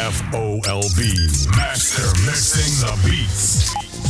F O L B. Master mixing the beats.